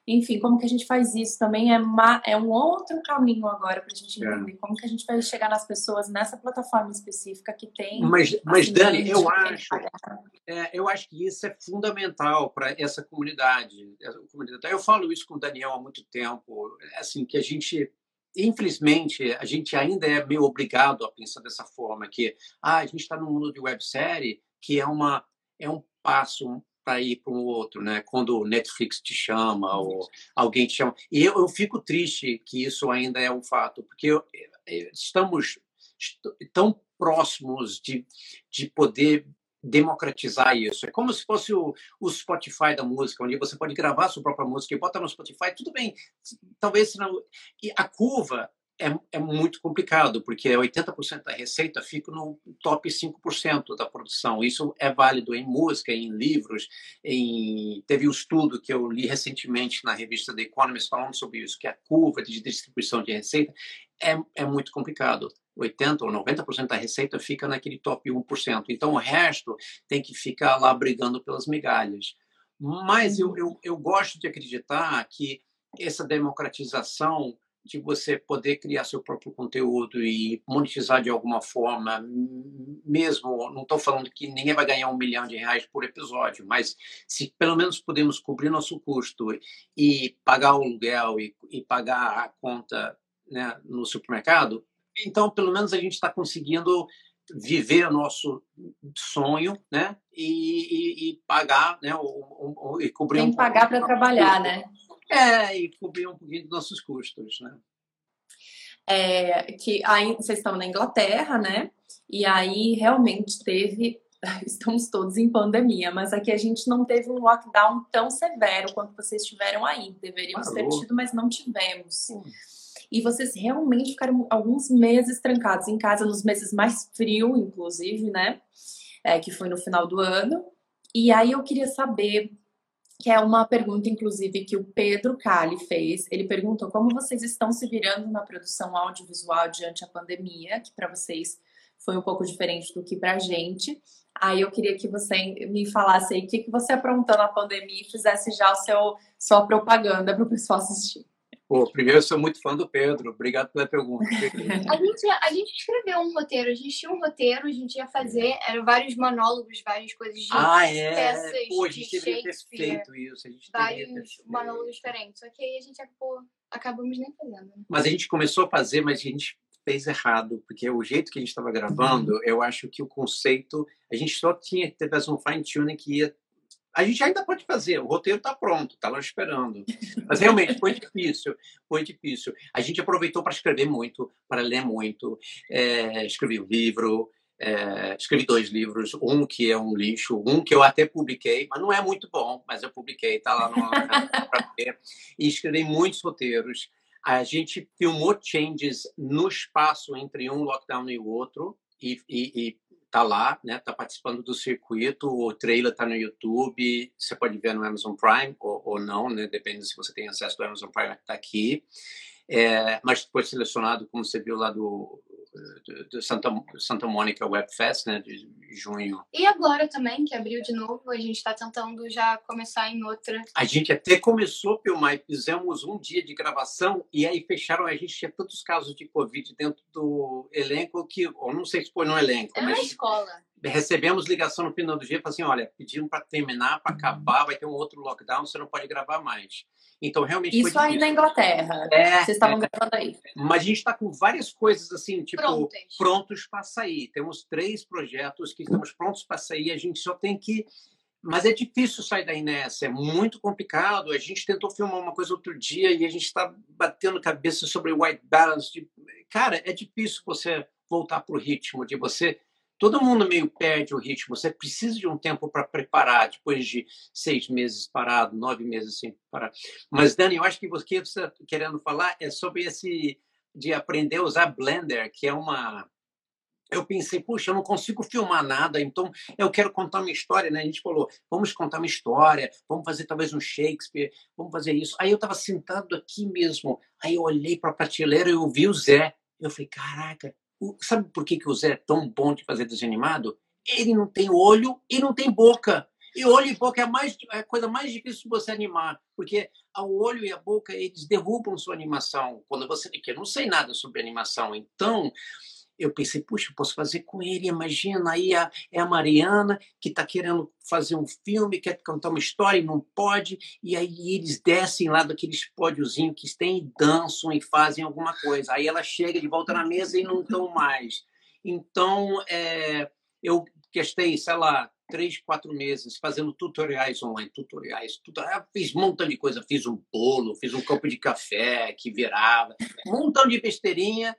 Enfim, como que a gente faz isso também é, uma, é um outro caminho agora para a gente é. entender é. como que a gente vai chegar nas pessoas nessa plataforma específica que tem.
Mas, mas Dani, eu acho, é, eu acho que isso é fundamental para essa comunidade, essa comunidade. Eu falo isso com o Daniel há muito tempo, assim que a gente infelizmente, a gente ainda é meio obrigado a pensar dessa forma, que ah, a gente está no mundo de websérie, que é, uma, é um passo para ir para um outro, né? Quando o Netflix te chama ou alguém te chama. E eu, eu fico triste que isso ainda é um fato, porque eu, estamos tão próximos de, de poder democratizar isso. É como se fosse o, o Spotify da música, onde você pode gravar sua própria música e botar no Spotify, tudo bem. Talvez não. E a curva é, é muito complicado, porque 80% da receita fica no top 5% da produção. Isso é válido em música, em livros, em teve um estudo que eu li recentemente na revista The Economist falando sobre isso, que a curva de distribuição de receita é, é muito complicado. 80% ou 90% da receita fica naquele top 1%. Então, o resto tem que ficar lá brigando pelas migalhas. Mas eu, eu, eu gosto de acreditar que essa democratização de você poder criar seu próprio conteúdo e monetizar de alguma forma, mesmo, não estou falando que ninguém vai ganhar um milhão de reais por episódio, mas se pelo menos podemos cobrir nosso custo e pagar o aluguel e, e pagar a conta né, no supermercado, então pelo menos a gente está conseguindo viver o nosso sonho, né? E, e, e pagar, né? E cobrir
Tem
um
pagar para trabalhar, né?
É, e cobrir um pouquinho dos nossos custos, né?
É, que aí vocês estão na Inglaterra, né? E aí realmente teve, [LAUGHS] estamos todos em pandemia, mas aqui a gente não teve um lockdown tão severo quanto vocês tiveram aí. Deveríamos ter tido, mas não tivemos. Hum. E vocês realmente ficaram alguns meses trancados em casa, nos meses mais frios, inclusive, né? É, que foi no final do ano. E aí eu queria saber que é uma pergunta, inclusive, que o Pedro Cali fez. Ele perguntou como vocês estão se virando na produção audiovisual diante a pandemia, que para vocês foi um pouco diferente do que para a gente. Aí eu queria que você me falasse aí o que, que você aprontou na pandemia e fizesse já o seu sua propaganda para o pessoal assistir.
Pô, primeiro, eu sou muito fã do Pedro. Obrigado pela pergunta. [LAUGHS]
a, gente, a gente escreveu um roteiro. A gente tinha um roteiro, a gente ia fazer eram vários monólogos, várias coisas de
ah, é. peças Pô, a gente de deveria ter feito isso. A gente
vários monólogos diferentes. Só que aí a gente acabou, acabamos nem fazendo. Né?
Mas a gente começou a fazer, mas a gente fez errado, porque o jeito que a gente estava gravando, uhum. eu acho que o conceito, a gente só tinha que ter um fine tuning que ia a gente ainda pode fazer, o roteiro está pronto, está lá esperando. Mas realmente foi difícil, foi difícil. A gente aproveitou para escrever muito, para ler muito, é, escrevi um livro, é, escrevi dois livros, um que é um lixo, um que eu até publiquei, mas não é muito bom, mas eu publiquei, está lá no [LAUGHS] para ver. E escrevi muitos roteiros. A gente filmou changes no espaço entre um lockdown e o outro e, e, e tá lá, né? Tá participando do circuito. O trailer tá no YouTube. Você pode ver no Amazon Prime ou, ou não, né? Depende se você tem acesso ao Amazon Prime, tá aqui. É, mas foi selecionado, como você viu lá do, do Santa, Santa Mônica Web Fest, né, de junho.
E agora também, que abriu de novo, a gente está tentando já começar em outra.
A gente até começou, Pilmai, fizemos um dia de gravação e aí fecharam, a gente tinha tantos casos de Covid dentro do elenco que, ou não sei se foi no elenco.
É mas... escola
recebemos ligação no final do dia, assim, olha, pediram para terminar, para acabar, vai ter um outro lockdown, você não pode gravar mais. Então, realmente
Isso aí na Inglaterra. É, Vocês estavam é, gravando aí.
Mas a gente está com várias coisas assim, tipo, Prontas. prontos para sair. Temos três projetos que estamos prontos para sair, a gente só tem que mas é difícil sair da inércia, é muito complicado. A gente tentou filmar uma coisa outro dia e a gente está batendo cabeça sobre white balance. De... Cara, é difícil você voltar para o ritmo, de você todo mundo meio perde o ritmo. Você precisa de um tempo para preparar, depois de seis meses parado, nove meses sem parar. Mas, Dani, eu acho que você está querendo falar é sobre esse de aprender a usar Blender, que é uma eu pensei, puxa, eu não consigo filmar nada, então eu quero contar uma história, né? A gente falou, vamos contar uma história, vamos fazer talvez um Shakespeare, vamos fazer isso. Aí eu estava sentado aqui mesmo, aí eu olhei para a prateleira e eu vi o Zé. Eu falei, caraca, sabe por que, que o Zé é tão bom de fazer desenho animado? Ele não tem olho e não tem boca. E olho e boca é a, mais, é a coisa mais difícil de você animar, porque o olho e a boca eles derrubam sua animação. Quando você eu não sei nada sobre animação, então eu pensei, puxa, eu posso fazer com ele. Imagina, aí a, é a Mariana que está querendo fazer um filme, quer contar uma história e não pode, e aí eles descem lá daqueles pódiozinhos que tem e dançam e fazem alguma coisa. Aí ela chega de volta na mesa e não estão mais. Então, é, eu gastei, sei lá, três, quatro meses fazendo tutoriais online, tutoriais, tutoriais. Fiz um montão de coisa, fiz um bolo, fiz um copo de café que virava, um montão de besteirinha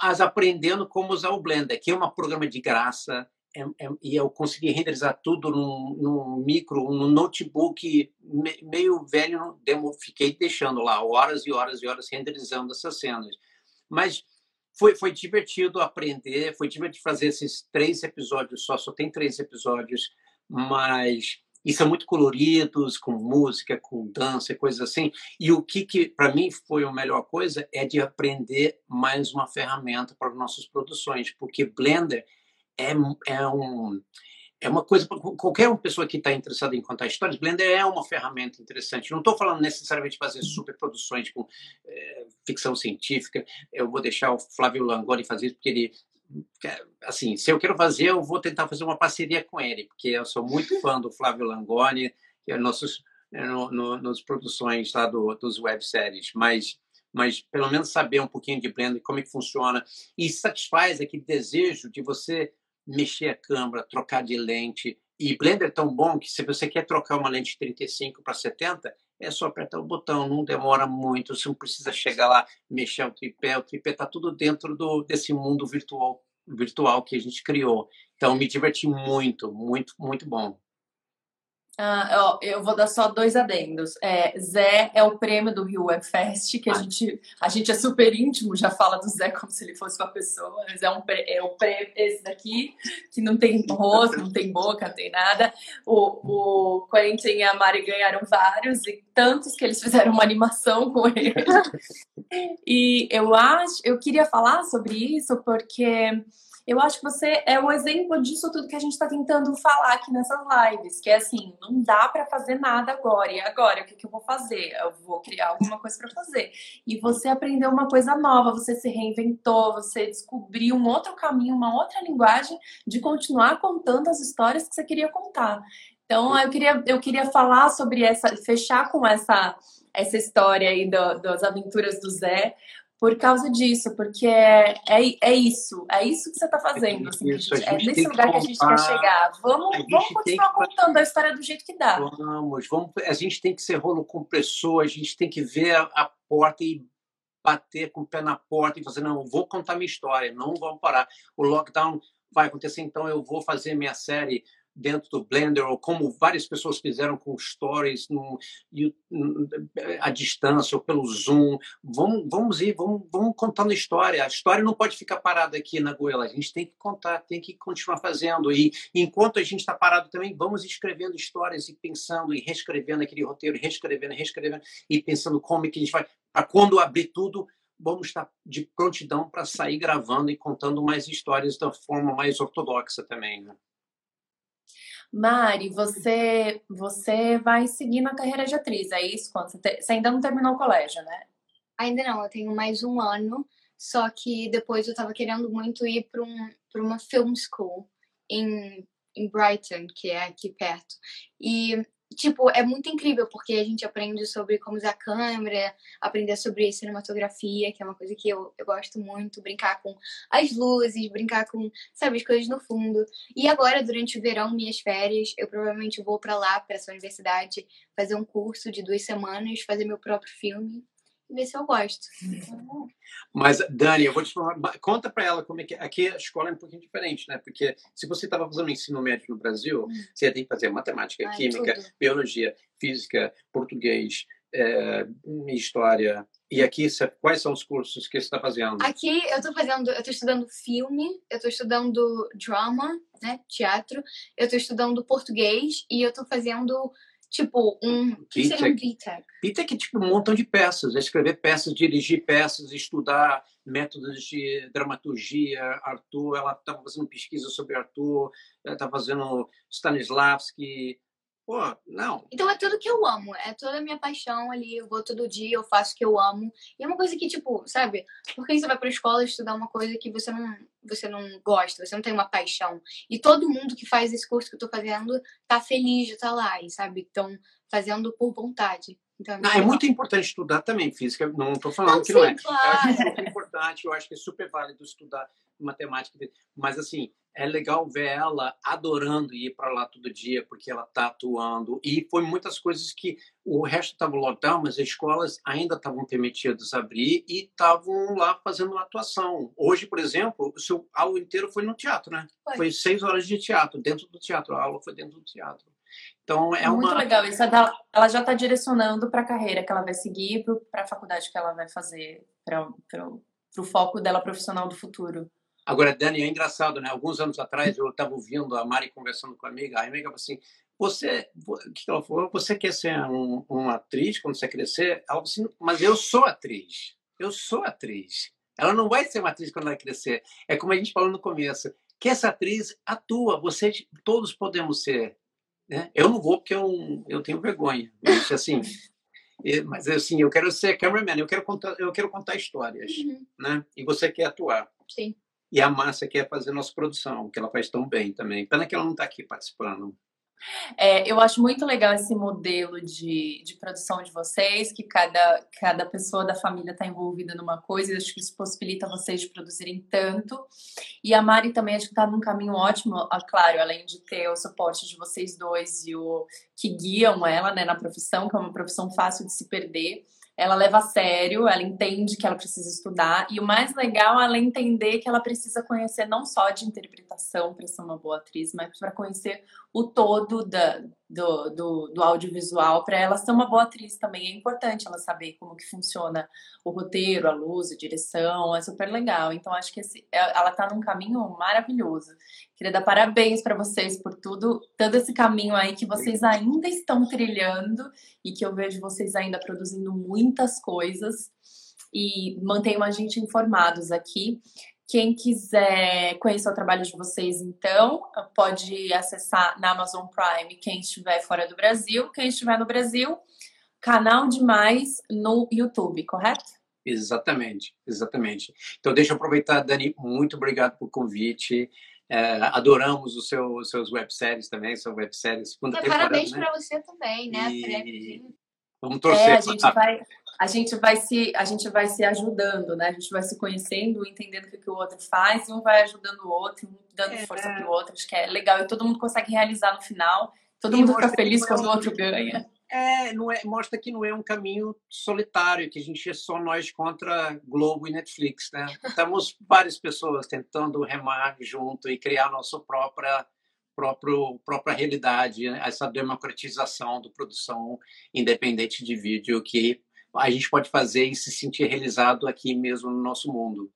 mas aprendendo como usar o Blender, que é um programa de graça, é, é, e eu consegui renderizar tudo num, num micro, num notebook me, meio velho, demo, fiquei deixando lá horas e horas e horas renderizando essas cenas. Mas foi, foi divertido aprender, foi divertido fazer esses três episódios só, só tem três episódios, mas e são muito coloridos, com música, com dança, coisas assim. E o que, que para mim foi a melhor coisa é de aprender mais uma ferramenta para nossas produções, porque Blender é, é um é uma coisa qualquer uma pessoa que está interessada em contar histórias, Blender é uma ferramenta interessante. Não estou falando necessariamente de fazer superproduções com é, ficção científica. Eu vou deixar o Flávio Langoni fazer isso porque ele assim, se eu quero fazer, eu vou tentar fazer uma parceria com ele, porque eu sou muito [LAUGHS] fã do Flávio Langoni, que é nossos é, no, no, nas produções lá do, dos webséries, mas mas pelo menos saber um pouquinho de Blender, como é que funciona, e satisfaz aquele desejo de você mexer a câmera, trocar de lente, e Blender é tão bom que se você quer trocar uma lente de 35 para 70, é só apertar o botão, não demora muito, você não precisa chegar lá, mexer o tripé, o tripé está tudo dentro do, desse mundo virtual, virtual que a gente criou. Então, me diverti muito, muito, muito bom.
Ah, eu vou dar só dois adendos. É, Zé é o prêmio do Rio Web Fest, que a, ah. gente, a gente é super íntimo, já fala do Zé como se ele fosse uma pessoa, mas é, um, é o prêmio, esse daqui, que não tem rosto, não tem boca, não tem nada. O, o Corinthians e a Mari ganharam vários, e tantos que eles fizeram uma animação com ele. [LAUGHS] E eu acho, eu queria falar sobre isso porque eu acho que você é um exemplo disso tudo que a gente está tentando falar aqui nessas lives, que é assim, não dá para fazer nada agora. E agora, o que, que eu vou fazer? Eu vou criar alguma coisa para fazer. E você aprendeu uma coisa nova, você se reinventou, você descobriu um outro caminho, uma outra linguagem de continuar contando as histórias que você queria contar. Então, eu queria, eu queria falar sobre essa, fechar com essa essa história aí do, das aventuras do Zé, por causa disso, porque é, é, é isso, é isso que você está fazendo. Assim,
isso,
gente, é nesse lugar que a gente quer chegar. Vamos, vamos continuar que... contando a história do jeito que dá.
Vamos, vamos, a gente tem que ser rolo compressor, a gente tem que ver a, a porta e bater com o pé na porta e fazer, não, vou contar minha história, não vamos parar. O lockdown vai acontecer, então eu vou fazer minha série dentro do Blender, ou como várias pessoas fizeram com stories no, à distância ou pelo Zoom. Vamos, vamos ir, vamos, vamos contando história. A história não pode ficar parada aqui na goela, a gente tem que contar, tem que continuar fazendo. E enquanto a gente está parado também, vamos escrevendo histórias e pensando e reescrevendo aquele roteiro, reescrevendo, reescrevendo e pensando como é que a gente vai. Para quando abrir tudo, vamos estar de prontidão para sair gravando e contando mais histórias da forma mais ortodoxa também. Né?
Mari, você, você vai seguir na carreira de atriz, é isso? Quando você, te, você ainda não terminou o colégio, né?
Ainda não, eu tenho mais um ano, só que depois eu tava querendo muito ir para um, uma film school em, em Brighton, que é aqui perto. E tipo, é muito incrível porque a gente aprende sobre como usar a câmera, aprender sobre cinematografia, que é uma coisa que eu, eu gosto muito, brincar com as luzes, brincar com, sabe, as coisas no fundo. E agora, durante o verão, minhas férias, eu provavelmente vou para lá, para essa universidade, fazer um curso de duas semanas, fazer meu próprio filme ver se eu gosto.
Mas, Dani, eu vou te falar, conta para ela como é que aqui a escola é um pouquinho diferente, né? Porque se você estava fazendo ensino médio no Brasil, hum. você ia ter que fazer matemática, Ai, química, tudo. biologia, física, português, é, história, E aqui, quais são os cursos que você está fazendo?
Aqui eu estou fazendo, eu estou estudando filme, eu estou estudando drama, né, teatro, eu estou estudando português e eu estou fazendo tipo um
que seria um BTEC? BTEC é tipo um montão de peças, é escrever peças, dirigir peças, estudar métodos de dramaturgia. Arthur, ela estava fazendo pesquisa sobre Arthur, ela está fazendo Stanislavski, Pô, não.
Então é tudo que eu amo, é toda a minha paixão ali. Eu vou todo dia, eu faço o que eu amo. E é uma coisa que, tipo, sabe? Por que você vai pra escola estudar uma coisa que você não, você não gosta, você não tem uma paixão? E todo mundo que faz esse curso que eu tô fazendo tá feliz de estar tá lá, e sabe? Estão fazendo por vontade.
Então, é, é muito importante estudar também física. Não estou falando não, que sim, não é. Claro. Eu acho super importante, eu acho que é super válido estudar matemática. Mas, assim, é legal ver ela adorando ir para lá todo dia, porque ela está atuando. E foi muitas coisas que o resto estava lockdown, mas as escolas ainda estavam permitidas abrir e estavam lá fazendo atuação. Hoje, por exemplo, o seu aula inteiro foi no teatro, né? Foi. foi seis horas de teatro, dentro do teatro. A aula foi dentro do teatro. Então é
Muito uma... legal. Isso é ela já está direcionando para a carreira que ela vai seguir, para a faculdade que ela vai fazer, para o foco dela profissional do futuro.
Agora, Dani, é engraçado, né? Alguns anos atrás eu estava ouvindo a Mari conversando com a amiga, a amiga falou assim: você, o que ela falou? Você quer ser um, uma atriz quando você crescer? Ela falou assim, mas eu sou atriz. Eu sou atriz. Ela não vai ser uma atriz quando ela crescer. É como a gente falou no começo, que essa atriz atua. Vocês todos podemos ser. Né? Eu não vou porque eu, eu tenho vergonha. Mas, assim, mas assim, eu quero ser cameraman, eu quero contar, eu quero contar histórias, uhum. né? E você quer atuar.
Sim.
E a Márcia quer fazer nossa produção, que ela faz tão bem também. Pena que ela não está aqui participando.
É, eu acho muito legal esse modelo de, de produção de vocês, que cada, cada pessoa da família está envolvida numa coisa, e acho que isso possibilita vocês de produzirem tanto. E a Mari também acho que está num caminho ótimo, claro, além de ter o suporte de vocês dois e o que guiam ela né, na profissão, que é uma profissão fácil de se perder ela leva a sério, ela entende que ela precisa estudar, e o mais legal é ela entender que ela precisa conhecer não só de interpretação para ser uma boa atriz, mas para conhecer o todo da, do, do, do audiovisual. Para ela ser uma boa atriz também é importante ela saber como que funciona o roteiro, a luz, a direção, é super legal. Então acho que esse, é, ela está num caminho maravilhoso. Queria dar parabéns para vocês por tudo, todo esse caminho aí que vocês ainda estão trilhando e que eu vejo vocês ainda produzindo muitas coisas e mantenham a gente informados aqui. Quem quiser conhecer o trabalho de vocês, então, pode acessar na Amazon Prime quem estiver fora do Brasil. Quem estiver no Brasil, canal Demais no YouTube, correto?
Exatamente, exatamente. Então, deixa eu aproveitar, Dani, muito obrigado pelo convite. É, adoramos os seu, seus webséries também, são webséries.
É, parabéns né? para você também, né? E...
Vamos torcer. É,
a gente vai, a gente vai se a gente vai se ajudando, né? A gente vai se conhecendo, entendendo o que, o outro faz, e um vai ajudando o outro, um dando é. força para o outro. Acho que é legal e todo mundo consegue realizar no final. Todo e mundo fica feliz quando o outro ganha.
É, não é, mostra que não é um caminho solitário, que a gente é só nós contra Globo e Netflix, né? Estamos várias pessoas tentando remar junto e criar nossa própria próprio, própria realidade, essa democratização da produção independente de vídeo que a gente pode fazer e se sentir realizado aqui mesmo no nosso mundo.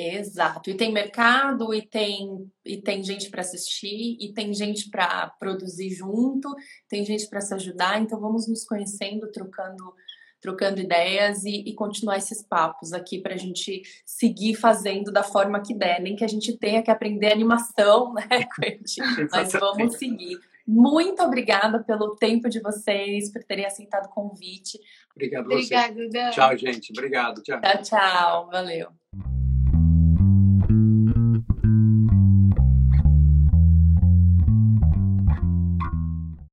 Exato. E tem mercado, e tem, e tem gente para assistir, e tem gente para produzir junto, tem gente para se ajudar. Então vamos nos conhecendo, trocando trocando ideias e, e continuar esses papos aqui para a gente seguir fazendo da forma que der, nem que a gente tenha que aprender animação, né, [LAUGHS] Mas vamos seguir. Muito obrigada pelo tempo de vocês, por terem aceitado o convite.
Obrigado, você. Obrigada, Tchau, gente. Obrigado. Tchau.
Tchau, tchau. Valeu.